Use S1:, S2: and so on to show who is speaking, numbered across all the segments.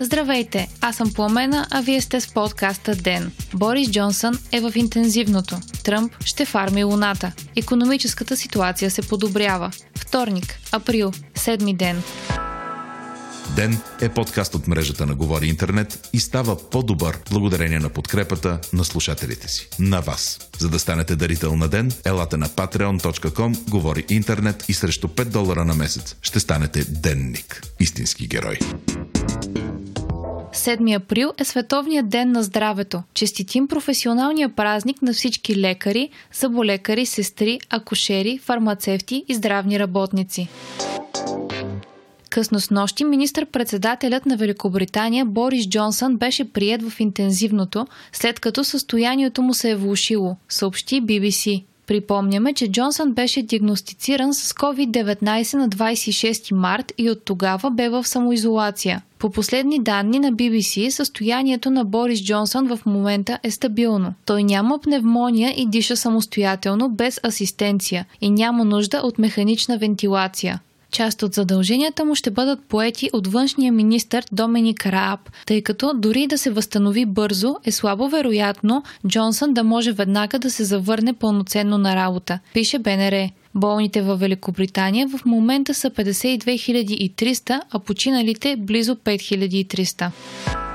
S1: Здравейте, аз съм Пламена, а вие сте с подкаста ДЕН. Борис Джонсън е в интензивното. Тръмп ще фарми луната. Економическата ситуация се подобрява. Вторник, април, седми ден.
S2: Ден е подкаст от мрежата на Говори Интернет и става по-добър благодарение на подкрепата на слушателите си. На вас. За да станете дарител на Ден, елате на patreon.com, Говори Интернет и срещу 5 долара на месец ще станете денник. Истински герой.
S1: 7 април е Световният ден на здравето. Честитим професионалния празник на всички лекари, заболекари, сестри, акушери, фармацевти и здравни работници. Късно с нощи министър-председателят на Великобритания Борис Джонсън беше прият в интензивното, след като състоянието му се е влушило, съобщи BBC. Припомняме, че Джонсън беше диагностициран с COVID-19 на 26 март и от тогава бе в самоизолация. По последни данни на BBC, състоянието на Борис Джонсън в момента е стабилно. Той няма пневмония и диша самостоятелно без асистенция и няма нужда от механична вентилация. Част от задълженията му ще бъдат поети от външния министр Доминик Рааб, тъй като дори да се възстанови бързо, е слабо вероятно Джонсън да може веднага да се завърне пълноценно на работа, пише БНР. Болните във Великобритания в момента са 52 300, а починалите близо 5300.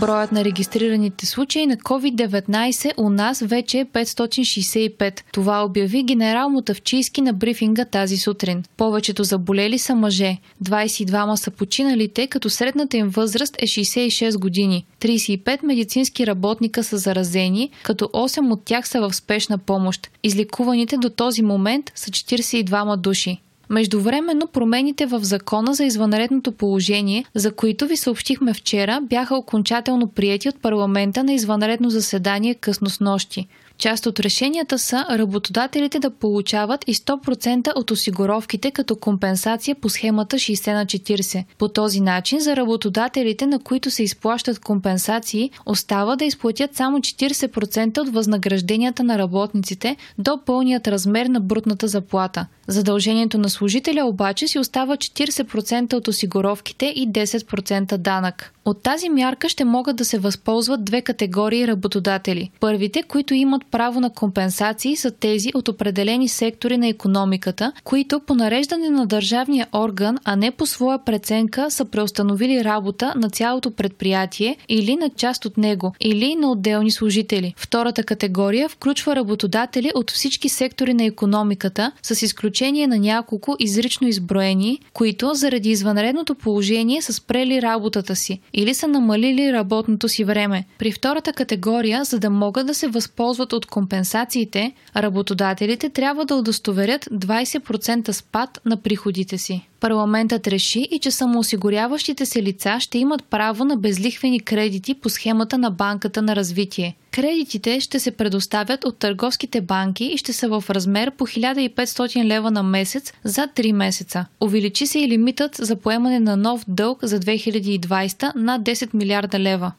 S1: Броят на регистрираните случаи на COVID-19 у нас вече е 565. Това обяви генерал Мотавчийски на брифинга тази сутрин. Повечето заболели са мъже. 22 са починалите, като средната им възраст е 66 години. 35 медицински работника са заразени, като 8 от тях са в спешна помощ. Изликуваните до този момент са 42 души. Междувременно промените в закона за извънредното положение, за които ви съобщихме вчера, бяха окончателно прияти от парламента на извънредно заседание късно с нощи. Част от решенията са работодателите да получават и 100% от осигуровките като компенсация по схемата 60 на 40. По този начин за работодателите, на които се изплащат компенсации, остава да изплатят само 40% от възнагражденията на работниците до пълният размер на брутната заплата. Задължението на служителя обаче си остава 40% от осигуровките и 10% данък. От тази мярка ще могат да се възползват две категории работодатели. Първите, които имат право на компенсации, са тези от определени сектори на економиката, които по нареждане на държавния орган, а не по своя преценка, са преустановили работа на цялото предприятие или на част от него, или на отделни служители. Втората категория включва работодатели от всички сектори на економиката, с изключение на няколко изрично изброени, които заради извънредното положение са спрели работата си или са намалили работното си време. При втората категория, за да могат да се възползват от компенсациите, работодателите трябва да удостоверят 20% спад на приходите си. Парламентът реши и че самоосигуряващите се лица ще имат право на безлихвени кредити по схемата на Банката на развитие. Кредитите ще се предоставят от търговските банки и ще са в размер по 1500 лева на месец за 3 месеца. Увеличи се и лимитът за поемане на нов дълг за 2020 на 10 милиарда лева.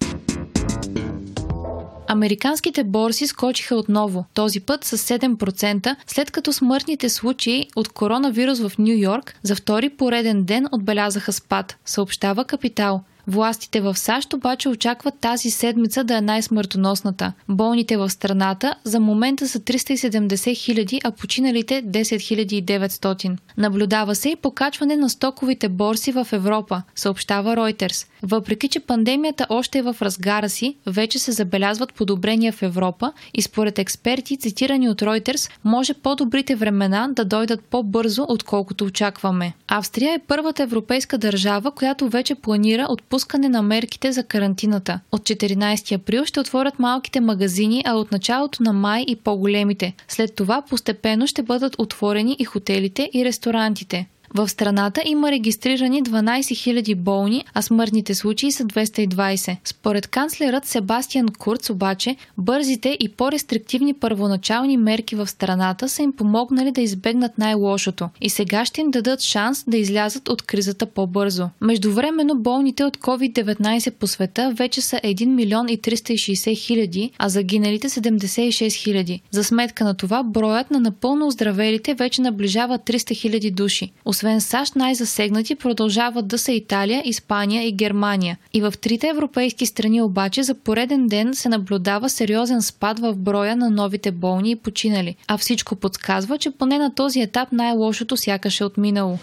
S1: Американските борси скочиха отново, този път с 7%, след като смъртните случаи от коронавирус в Нью Йорк за втори пореден ден отбелязаха спад, съобщава Капитал. Властите в САЩ обаче очакват тази седмица да е най-смъртоносната. Болните в страната за момента са 370 хиляди, а починалите 10 900. Наблюдава се и покачване на стоковите борси в Европа, съобщава Reuters. Въпреки, че пандемията още е в разгара си, вече се забелязват подобрения в Европа и според експерти, цитирани от Reuters, може по-добрите времена да дойдат по-бързо, отколкото очакваме. Австрия е първата европейска държава, която вече планира отпускане на мерките за карантината. От 14 април ще отворят малките магазини, а от началото на май и по-големите. След това постепенно ще бъдат отворени и хотелите и ресторантите. В страната има регистрирани 12 000 болни, а смъртните случаи са 220. Според канцлерът Себастиан Курц обаче, бързите и по-рестриктивни първоначални мерки в страната са им помогнали да избегнат най-лошото и сега ще им дадат шанс да излязат от кризата по-бързо. Междувременно болните от COVID-19 по света вече са 1 милион и 360 хиляди, а загиналите 76 хиляди. За сметка на това, броят на напълно оздравелите вече наближава 300 хиляди души. Освен САЩ, най-засегнати продължават да са Италия, Испания и Германия. И в трите европейски страни обаче за пореден ден се наблюдава сериозен спад в броя на новите болни и починали, а всичко подсказва, че поне на този етап най-лошото сякаш е отминало.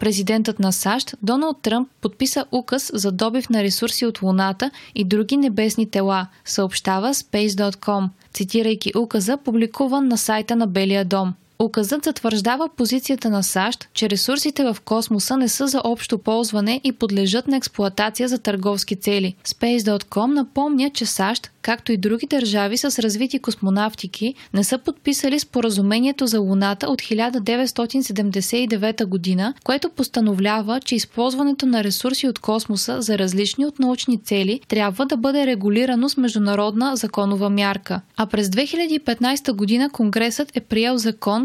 S1: Президентът на САЩ Доналд Тръмп подписа указ за добив на ресурси от Луната и други небесни тела, съобщава Space.com, цитирайки указа, публикуван на сайта на Белия дом. Указът затвърждава позицията на САЩ, че ресурсите в космоса не са за общо ползване и подлежат на експлоатация за търговски цели. Space.com напомня, че САЩ, както и други държави с развити космонавтики, не са подписали споразумението за Луната от 1979 година, което постановлява, че използването на ресурси от космоса за различни от научни цели трябва да бъде регулирано с международна законова мярка. А през 2015 година Конгресът е приел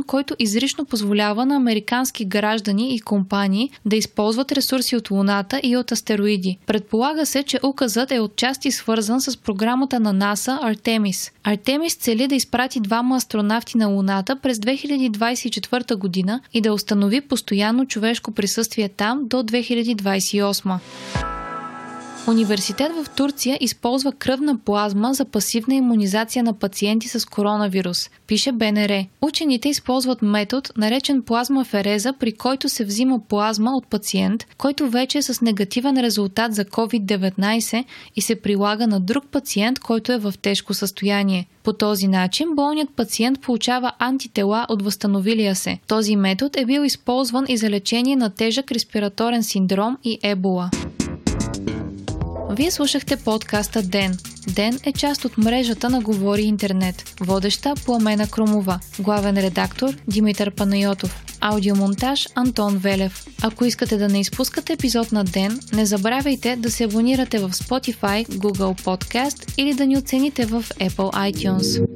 S1: който изрично позволява на американски граждани и компании да използват ресурси от Луната и от астероиди. Предполага се, че указът е отчасти свързан с програмата на НАСА Артемис. Артемис цели да изпрати двама астронавти на Луната през 2024 година и да установи постоянно човешко присъствие там до 2028. Университет в Турция използва кръвна плазма за пасивна иммунизация на пациенти с коронавирус, пише БНР. Учените използват метод, наречен плазма фереза, при който се взима плазма от пациент, който вече е с негативен резултат за COVID-19 и се прилага на друг пациент, който е в тежко състояние. По този начин болният пациент получава антитела от възстановилия се. Този метод е бил използван и за лечение на тежък респираторен синдром и ебола. Вие слушахте подкаста Ден. Ден е част от мрежата на Говори Интернет. Водеща Пламена Крумова. Главен редактор Димитър Панайотов. Аудиомонтаж Антон Велев. Ако искате да не изпускате епизод на Ден, не забравяйте да се абонирате в Spotify, Google Podcast или да ни оцените в Apple iTunes.